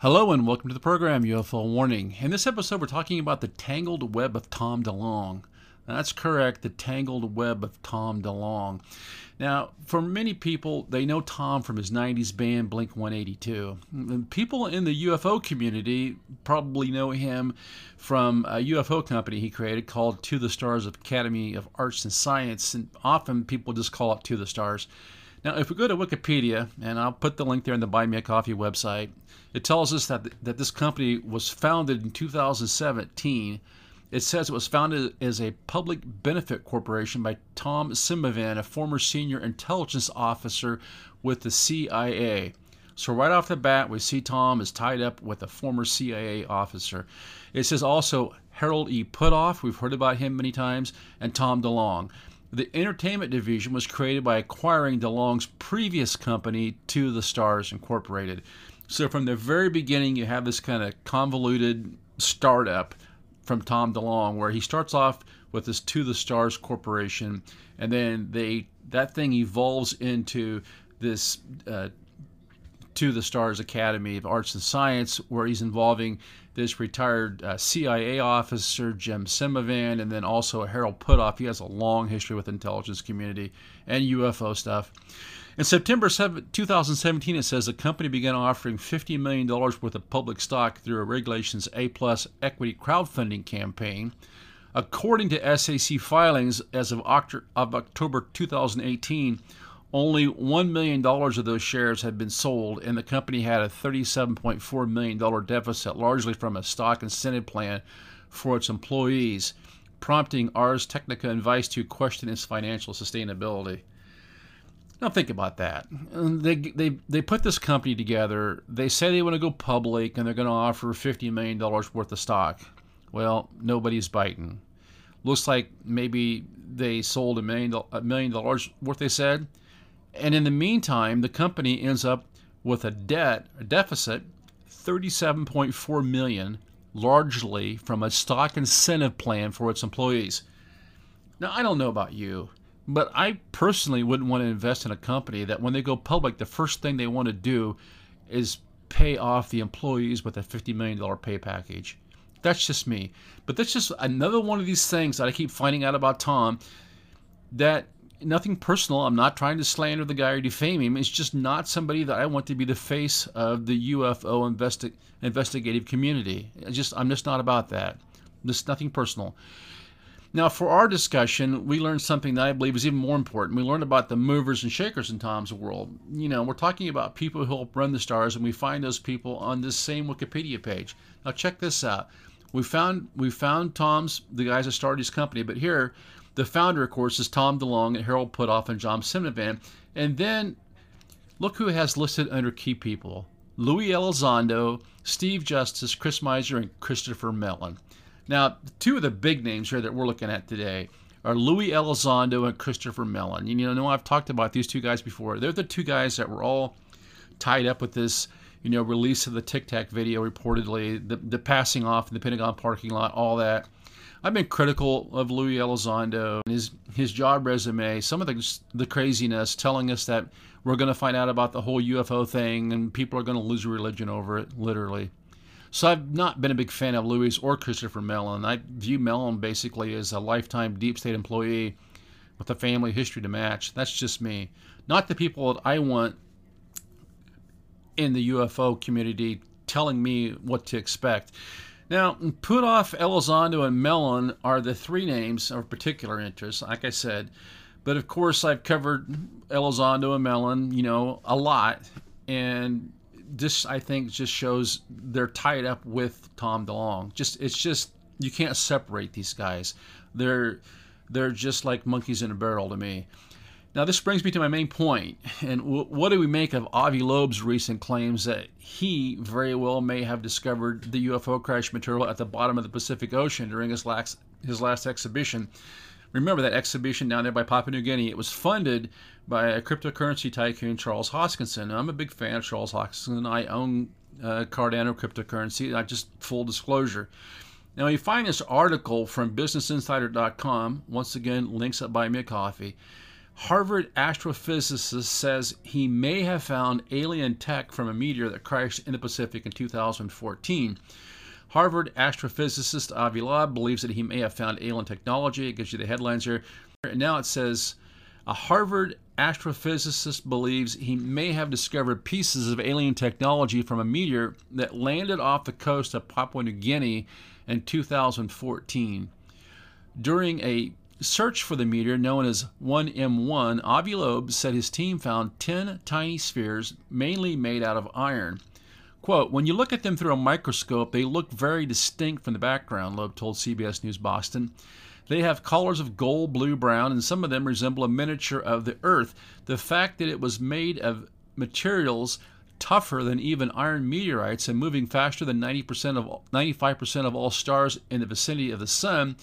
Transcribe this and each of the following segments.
Hello and welcome to the program UFO Warning. In this episode, we're talking about the tangled web of Tom DeLonge. That's correct, the tangled web of Tom DeLonge. Now, for many people, they know Tom from his 90s band Blink 182. People in the UFO community probably know him from a UFO company he created called To the Stars Academy of Arts and Science, and often people just call it To the Stars. Now, if we go to Wikipedia, and I'll put the link there in the Buy Me a Coffee website, it tells us that, that this company was founded in 2017. It says it was founded as a public benefit corporation by Tom Semivan, a former senior intelligence officer with the CIA. So, right off the bat, we see Tom is tied up with a former CIA officer. It says also Harold E. Puthoff, we've heard about him many times, and Tom DeLonge. The entertainment division was created by acquiring DeLonge's previous company, To the Stars Incorporated. So from the very beginning, you have this kind of convoluted startup from Tom DeLonge, where he starts off with this To the Stars Corporation, and then they that thing evolves into this uh, To the Stars Academy of Arts and Science, where he's involving this retired uh, CIA officer, Jim Semivan, and then also Harold Puthoff. He has a long history with intelligence community and UFO stuff. In September 7, 2017, it says the company began offering $50 million worth of public stock through a Regulations A plus equity crowdfunding campaign. According to SEC filings, as of October 2018, only $1 million of those shares had been sold, and the company had a $37.4 million deficit, largely from a stock incentive plan for its employees, prompting Ars Technica and Vice to question its financial sustainability. Now think about that. They, they, they put this company together. They say they want to go public and they're going to offer $50 million worth of stock. Well, nobody's biting. Looks like maybe they sold a million, a million dollars worth, they said. And in the meantime, the company ends up with a debt, a deficit, 37.4 million, largely from a stock incentive plan for its employees. Now, I don't know about you, but I personally wouldn't want to invest in a company that when they go public, the first thing they want to do is pay off the employees with a $50 million pay package. That's just me. But that's just another one of these things that I keep finding out about Tom that nothing personal. I'm not trying to slander the guy or defame him. It's just not somebody that I want to be the face of the UFO investi- investigative community. I just I'm just not about that. This nothing personal. Now, for our discussion, we learned something that I believe is even more important. We learned about the movers and shakers in Tom's world. You know, we're talking about people who help run the stars, and we find those people on this same Wikipedia page. Now, check this out. We found we found Tom's the guys that started his company, but here the founder, of course, is Tom DeLonge and Harold Puthoff and John Semivan. And then look who has listed under key people Louis Elizondo, Steve Justice, Chris Meiser, and Christopher Mellon. Now, two of the big names here that we're looking at today are Louis Elizondo and Christopher Mellon. You know, I've talked about these two guys before. They're the two guys that were all tied up with this, you know, release of the Tic Tac video reportedly, the, the passing off in the Pentagon parking lot, all that. I've been critical of Louis Elizondo and his his job resume, some of the the craziness, telling us that we're going to find out about the whole UFO thing and people are going to lose religion over it, literally. So I've not been a big fan of Louis or Christopher Mellon. I view Mellon basically as a lifetime deep state employee with a family history to match. That's just me. Not the people that I want in the UFO community telling me what to expect. Now, Puthoff, Elizondo, and Mellon are the three names of particular interest, like I said. But of course, I've covered Elizondo and Mellon, you know, a lot. And this, I think, just shows they're tied up with Tom DeLonge. Just, it's just, you can't separate these guys. They're, they're just like monkeys in a barrel to me. Now, this brings me to my main. And w- what do we make of Avi Loeb's recent claims that he very well may have discovered the UFO crash material at the bottom of the Pacific Ocean during his last, his last exhibition? Remember that exhibition down there by Papua New Guinea? It was funded by a cryptocurrency tycoon, Charles Hoskinson. Now, I'm a big fan of Charles Hoskinson. I own uh, Cardano cryptocurrency. I just full disclosure. Now, you find this article from BusinessInsider.com. Once again, links up by me coffee Harvard astrophysicist says he may have found alien tech from a meteor that crashed in the Pacific in 2014. Harvard astrophysicist Avi Loeb believes that he may have found alien technology. It gives you the headlines here. And now it says a Harvard astrophysicist believes he may have discovered pieces of alien technology from a meteor that landed off the coast of Papua New Guinea in 2014. During a search for the meteor known as IM1, Avi Loeb said his team found 10 tiny spheres, mainly made out of iron. Quote, when you look at them through a microscope, they look very distinct from the background, Loeb told CBS News Boston. They have colors of gold, blue, brown, and some of them resemble a miniature of the Earth. The fact that it was made of materials tougher than even iron meteorites and moving faster than 90% of 95% of all stars in the vicinity of the sun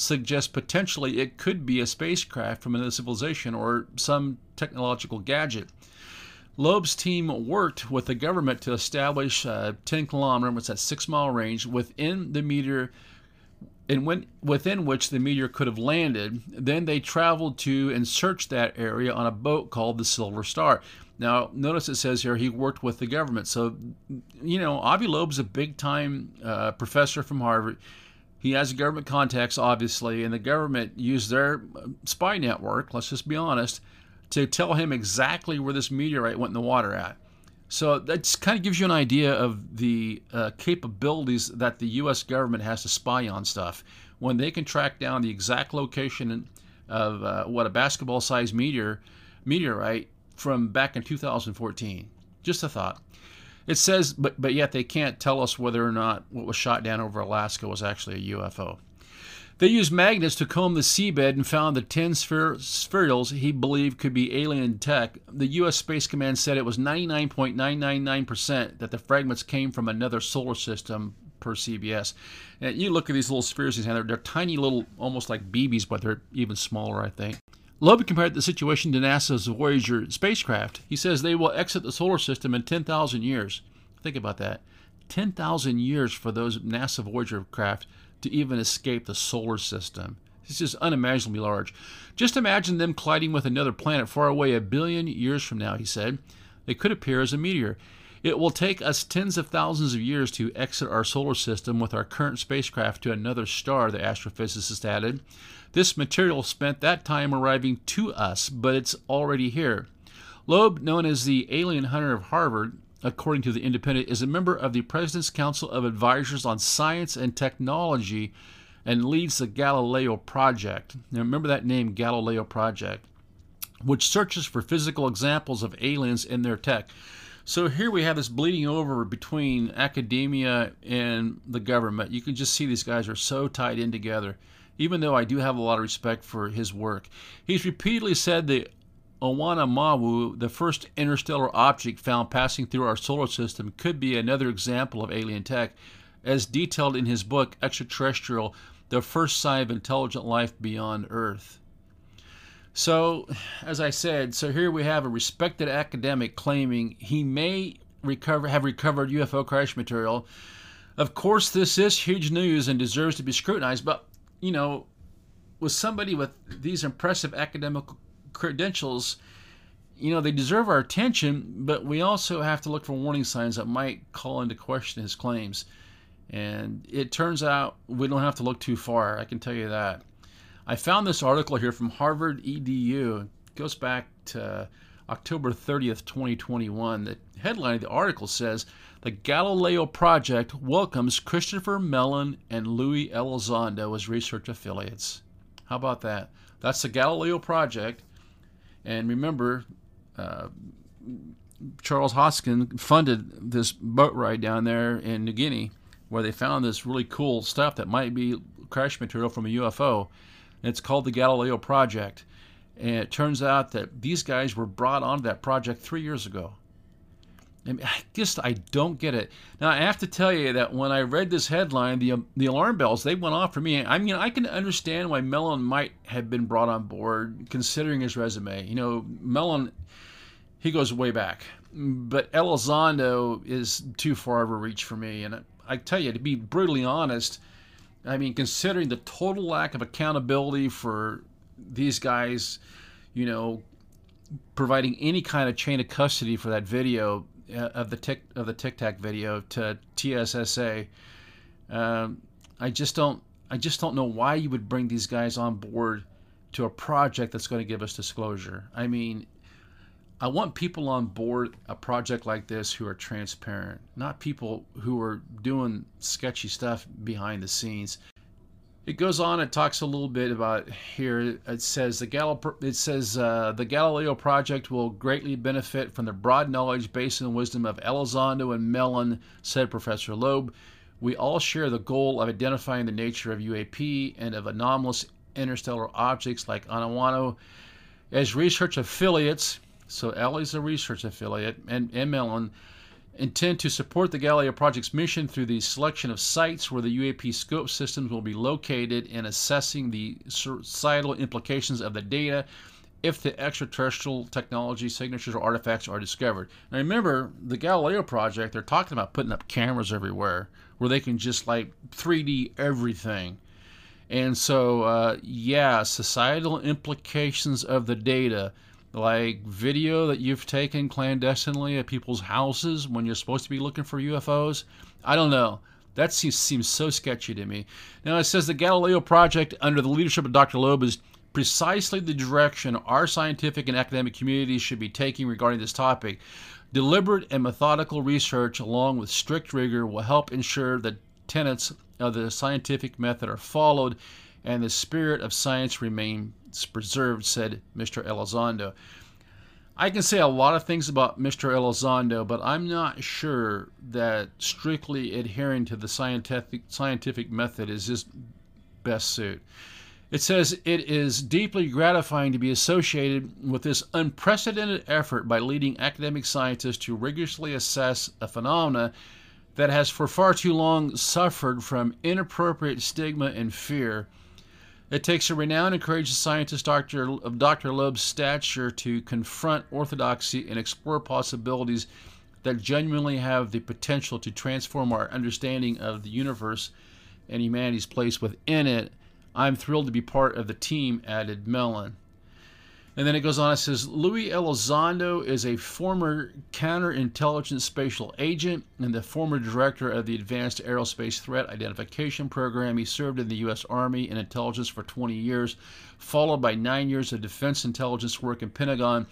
suggests potentially it could be a spacecraft from another civilization or some technological gadget. Loeb's team worked with the government to establish a 10 kilometer, what's that, six mile range within the meteor and when, within which the meteor could have landed. Then they traveled to and searched that area on a boat called the Silver Star. Now, notice it says here he worked with the government. So, you know, Avi Loeb's a big time uh, professor from Harvard. He has government contacts, obviously, and the government used their uh, spy network, let's just be honest, to tell him exactly where this meteorite went in the water at. So that kind of gives you an idea of the uh, capabilities that the U.S. government has to spy on stuff. When they can track down the exact location of uh, what a basketball-sized meteor meteorite from back in 2014. Just a thought. It says, but but yet they can't tell us whether or not what was shot down over Alaska was actually a UFO. They used magnets to comb the seabed and found the 10 spher- spherules he believed could be alien tech. The U.S. Space Command said it was 99.999% that the fragments came from another solar system per CBS. And you look at these little spheres, they're, they're tiny little, almost like BBs, but they're even smaller, I think. Loeb compared the situation to NASA's Voyager spacecraft. He says they will exit the solar system in 10,000 years. Think about that. 10,000 years for those NASA Voyager craft to even escape the solar system. This is unimaginably large. Just imagine them colliding with another planet far away a billion years from now, he said. They could appear as a meteor. It will take us tens of thousands of years to exit our solar system with our current spacecraft to another star, the astrophysicist added. This material spent that time arriving to us, but it's already here. Loeb, known as the alien hunter of Harvard, according to the Independent, is a member of the President's Council of Advisors on Science and Technology and leads the Galileo Project. Now, remember that name, Galileo Project, which searches for physical examples of aliens in their tech. So here we have this bleeding over between academia and the government. You can just see these guys are so tied in together. Even though I do have a lot of respect for his work, he's repeatedly said that Oumuamua, the first interstellar object found passing through our solar system, could be another example of alien tech, as detailed in his book Extraterrestrial The First Sign of Intelligent Life Beyond Earth. So, as I said, so here we have a respected academic claiming he may recover have recovered UFO crash material. Of course, this is huge news and deserves to be scrutinized, but you know, with somebody with these impressive academic credentials, you know, they deserve our attention, but we also have to look for warning signs that might call into question his claims. And it turns out we don't have to look too far, I can tell you that. I found this article here from Harvard EDU. It goes back to October 30th, 2021. The headline of the article says The Galileo Project welcomes Christopher Mellon and Louis Elizondo as research affiliates. How about that? That's the Galileo Project. And remember, uh, Charles Hoskin funded this boat ride down there in New Guinea where they found this really cool stuff that might be crash material from a UFO. And it's called the Galileo Project. And it turns out that these guys were brought onto that project three years ago. I, mean, I just I don't get it. Now I have to tell you that when I read this headline, the um, the alarm bells they went off for me. I mean I can understand why Mellon might have been brought on board, considering his resume. You know, Mellon he goes way back, but Elizondo is too far of a reach for me. And I tell you, to be brutally honest, I mean considering the total lack of accountability for these guys you know, providing any kind of chain of custody for that video uh, of the tic of the Tic Tac video to TTSA. Um, I just don't I just don't know why you would bring these guys on board to a project that's going to give us disclosure. I mean, I want people on board a project like this who are transparent, not people who are doing sketchy stuff behind the scenes. It goes on. It talks a little bit about here. It says the Gal- It says uh, the Galileo project will greatly benefit from the broad knowledge, base, and the wisdom of Elizondo and Mellon," said Professor Loeb. We all share the goal of identifying the nature of UAP and of anomalous interstellar objects like Oumuamua. As research affiliates, so Ellie's a research affiliate, and, and Mellon intend to support the Galileo project's mission through the selection of sites where the UAP scope systems will be located and assessing the societal implications of the data if the extraterrestrial technology signatures or artifacts are discovered. Now remember, the Galileo project, they're talking about putting up cameras everywhere where they can just like 3D everything. And so, uh, yeah, societal implications of the data like video that you've taken clandestinely at people's houses when you're supposed to be looking for UFOs. I don't know. That seems, seems so sketchy to me. Now, it says the Galileo Project, under the leadership of Dr. Loeb, is precisely the direction our scientific and academic communities should be taking regarding this topic. Deliberate and methodical research, along with strict rigor, will help ensure that tenets of the scientific method are followed and the spirit of science remains preserved, said Mr. Elizondo. I can say a lot of things about Mr. Elizondo, but I'm not sure that strictly adhering to the scientific scientific method is his best suit. It says it is deeply gratifying to be associated with this unprecedented effort by leading academic scientists to rigorously assess a phenomena that has for far too long suffered from inappropriate stigma and fear it takes a renowned and courageous scientist Dr. of Dr. Loeb's stature to confront orthodoxy and explore possibilities that genuinely have the potential to transform our understanding of the universe and humanity's place within it. I'm thrilled to be part of the team, added Mellon. And then it goes on, it says Louis Elizondo is a former counterintelligence spatial agent and the former director of the Advanced Aerospace Threat Identification Program. He served in the U.S. Army in intelligence for 20 years, followed by nine years of defense intelligence work in Pentagon.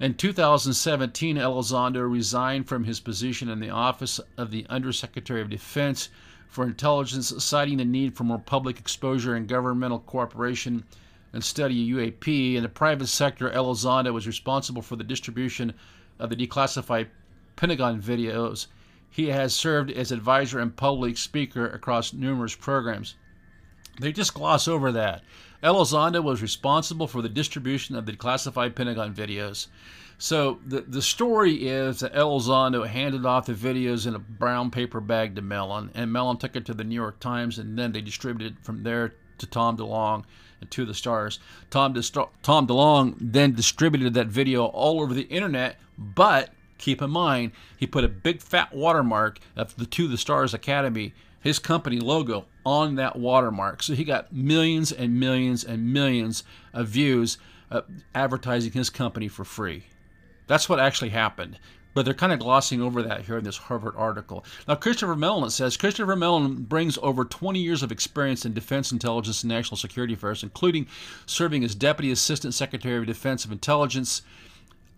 In 2017, Elizondo resigned from his position in the office of the Undersecretary of Defense for Intelligence, citing the need for more public exposure and governmental cooperation and study UAP. In the private sector, Elizondo was responsible for the distribution of the declassified Pentagon videos. He has served as advisor and public speaker across numerous programs. They just gloss over that. Elizondo was responsible for the distribution of the classified Pentagon videos. So the the story is that Elizondo handed off the videos in a brown paper bag to Mellon, and Mellon took it to the New York Times, and then they distributed it from there to Tom DeLonge and To the Stars. Tom, De- Tom DeLonge then distributed that video all over the internet, but keep in mind, he put a big fat watermark of the To the Stars Academy, his company logo, on that watermark. So he got millions and millions and millions of views uh, advertising his company for free. That's what actually happened but they're kind of glossing over that here in this Harvard article. Now, Christopher Mellon says Christopher Mellon brings over 20 years of experience in defense intelligence and national security affairs, including serving as Deputy Assistant Secretary of Defense of Intelligence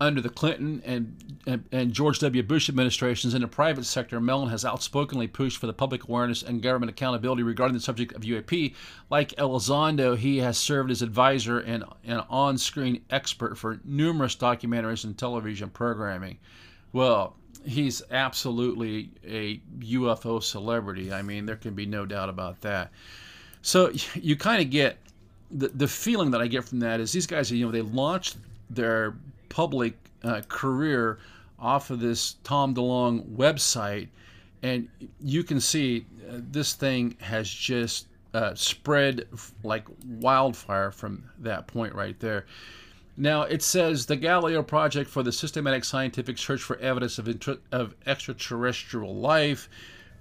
under the Clinton and, and, and, George W. Bush administrations in the private sector, Mellon has outspokenly pushed for the public awareness and government accountability regarding the subject of UAP. Like Elizondo, he has served as advisor and an on screen expert for numerous documentaries and television programming. Well, he's absolutely a UFO celebrity. I mean, there can be no doubt about that. So you kind of get the, the feeling that I get from that is these guys, you know, they launched their public uh, career off of this Tom DeLonge website, and you can see uh, this thing has just uh, spread like wildfire from that point right there. Now, it says the Galileo Project for the Systematic Scientific Search for Evidence of, of Extraterrestrial Life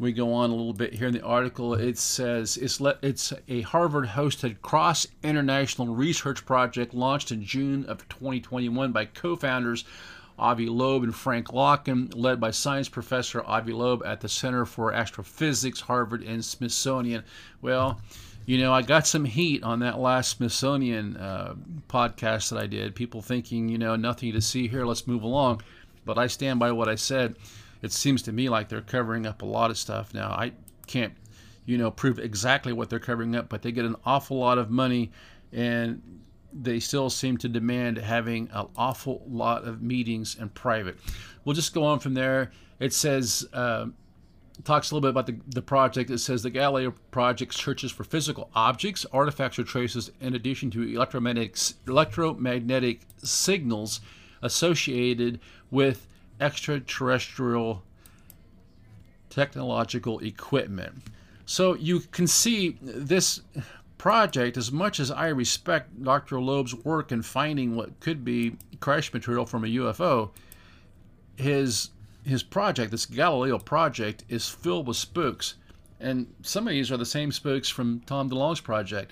we go on a little bit here in the article. It says it's le- it's a Harvard-hosted cross international research project launched in June of 2021 by co-founders Avi Loeb and Frank Laukien, led by science professor Avi Loeb at the Center for Astrophysics, Harvard and Smithsonian. Well, you know, I got some heat on that last Smithsonian uh, podcast that I did. People thinking, you know, nothing to see here, let's move along. But I stand by what I said. It seems to me like they're covering up a lot of stuff. Now, I can't, you know, prove exactly what they're covering up, but they get an awful lot of money and they still seem to demand having an awful lot of meetings in private. We'll just go on from there. It says, uh, talks a little bit about the, the project. It says the Galileo project searches for physical objects, artifacts, or traces in addition to electromagnetic, electromagnetic signals associated with extraterrestrial technological equipment. So you can see this project, as much as I respect Dr. Loeb's work in finding what could be crash material from a UFO, his his project, this Galileo project, is filled with spooks. And some of these are the same spooks from Tom DeLonge's project.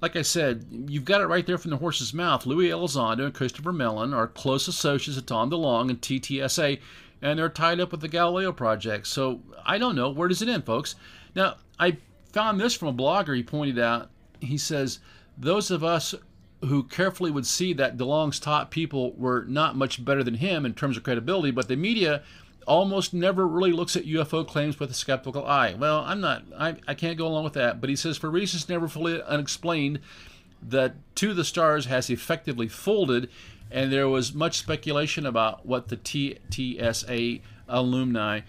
Like I said, you've got it right there from the horse's mouth. Louis Elizondo and Christopher Mellon are close associates of Tom DeLonge and TTSA, and they're tied up with the Galileo project. So I don't know. Where does it end, folks? Now, I found this from a blogger. He pointed out he says, Those of us who carefully would see that DeLonge's top people were not much better than him in terms of credibility, but the media almost never really looks at UFO claims with a skeptical eye. Well, I'm not, I, I can't go along with that, but he says, for reasons never fully unexplained, that To the Stars has effectively folded, and there was much speculation about what the TTSA alumni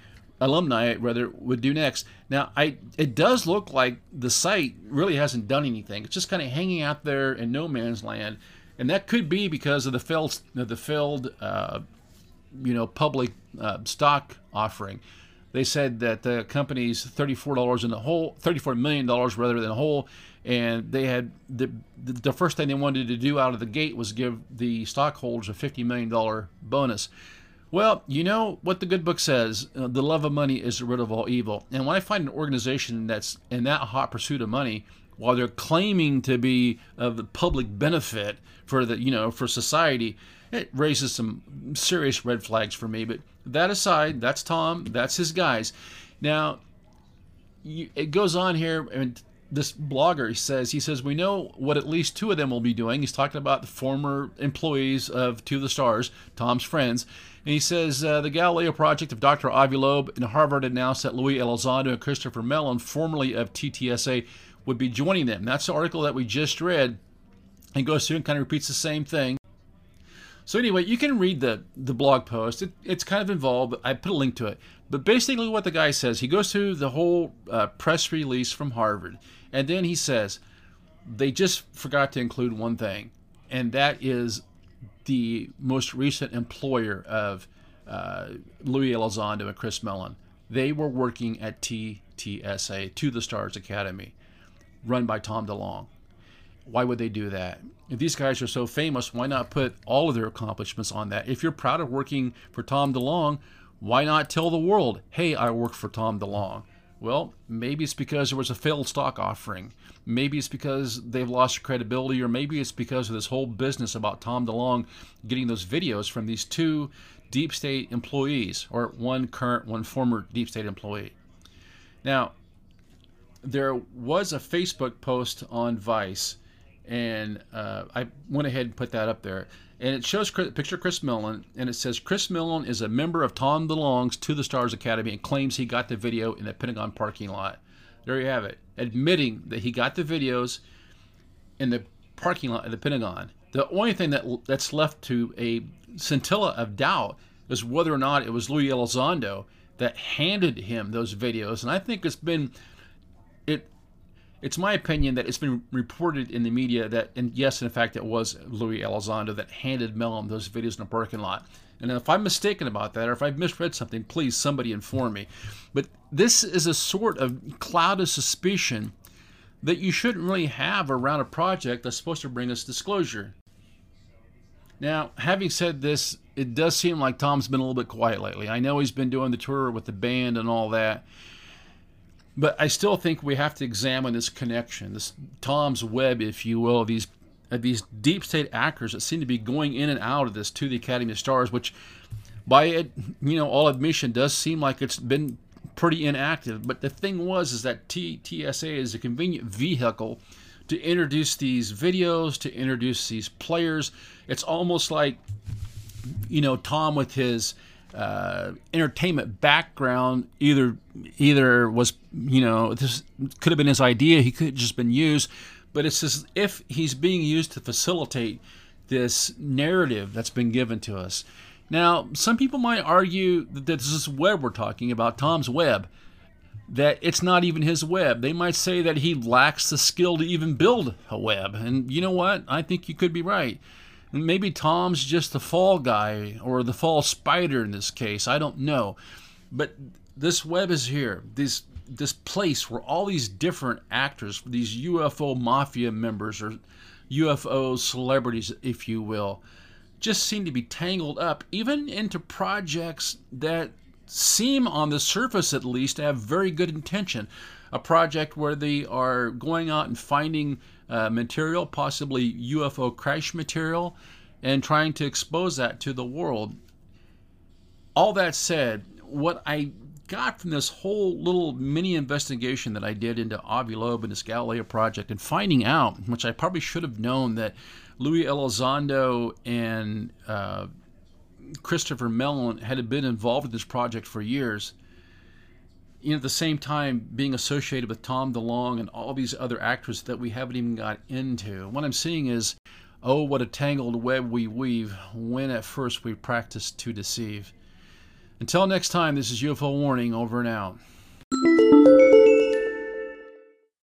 alumni rather would do next. Now, I it does look like the site really hasn't done anything. It's just kind of hanging out there in no man's land, and that could be because of the failed the failed uh, you know public uh, stock offering. They said that the company's thirty-four dollars in the hole, thirty-four million dollars rather than a hole, and they had the the first thing they wanted to do out of the gate was give the stockholders a fifty million dollar bonus. Well, you know what the good book says uh, the love of money is the root of all evil. And when I find an organization that's in that hot pursuit of money, while they're claiming to be of the public benefit for the you know for society, it raises some serious red flags for me. But that aside, that's Tom, that's his guys. Now, you, it goes on here, and this blogger says he says we know what at least two of them will be doing. He's talking about the former employees of two of the Stars, Tom's friends, and he says uh, the Galileo project of Dr. Avi Loeb and Harvard announced that Louis Elizondo and Christopher Mellon, formerly of TTSA, would be joining them. That's the article that we just read, and goes through and kind of repeats the same thing. So anyway, you can read the the blog post. It, it's kind of involved. I put a link to it. But basically, what the guy says, he goes through the whole uh, press release from Harvard, and then he says they just forgot to include one thing, and that is the most recent employer of uh, Louis Elizondo and Chris Mellon. They were working at TTSA, To the Stars Academy, run by Tom DeLonge. Why would they do that? If these guys are so famous, why not put all of their accomplishments on that? If you're proud of working for Tom DeLonge, why not tell the world, hey, I work for Tom DeLonge? Well, maybe it's because there was a failed stock offering. Maybe it's because they've lost credibility, or maybe it's because of this whole business about Tom DeLonge getting those videos from these two deep state employees, or one current, one former deep state employee. Now, there was a Facebook post on Vice and uh, I went ahead and put that up there. And it shows picture Chris Mellon, and it says Chris Mellon is a member of Tom DeLonge's To the Stars Academy and claims he got the video in the Pentagon parking lot. There you have it, admitting that he got the videos in the parking lot of the Pentagon. The only thing that that's left to a scintilla of doubt is whether or not it was Louis Elizondo that handed him those videos, and I think it's been it it's my opinion that it's been reported in the media that, and yes, in fact, it was Louis Elizondo that handed Mellon those videos in a parking lot. And if I'm mistaken about that, or if I've misread something, please somebody inform me. But this is a sort of cloud of suspicion that you shouldn't really have around a project that's supposed to bring us disclosure. Now, having said this, it does seem like Tom's been a little bit quiet lately. I know he's been doing the tour with the band and all that. But I still think we have to examine this connection, this Tom's web, if you will, these these deep state actors that seem to be going in and out of this to the Academy of Stars, which, by it, you know, all admission, does seem like it's been pretty inactive. But the thing was, is that T- TSA is a convenient vehicle to introduce these videos, to introduce these players. It's almost like, you know, Tom with his uh, entertainment background either either was you know this could have been his idea he could have just been used but it's as if he's being used to facilitate this narrative that's been given to us. Now some people might argue that this is web we're talking about tom's web that it's not even his web. They might say that he lacks the skill to even build a web and you know what? I think you could be right Maybe Tom's just the fall guy or the fall spider in this case. I don't know. But this web is here. This this place where all these different actors, these UFO mafia members or UFO celebrities, if you will, just seem to be tangled up, even into projects that seem, on the surface at least, to have very good intention. A project where they are going out and finding uh, material, possibly UFO crash material, and trying to expose that to the world. All that said, what I got from this whole little mini investigation that I did into Avi Loeb and this Galileo project and finding out, which I probably should have known, that Luis Elizondo and uh, Christopher Mellon had been involved in this project for years you know, at the same time being associated with Tom DeLonge and all these other actors that we haven't even got into. What I'm seeing is, oh, what a tangled web we weave when at first we practice to deceive. Until next time, this is UFO Warning over and out.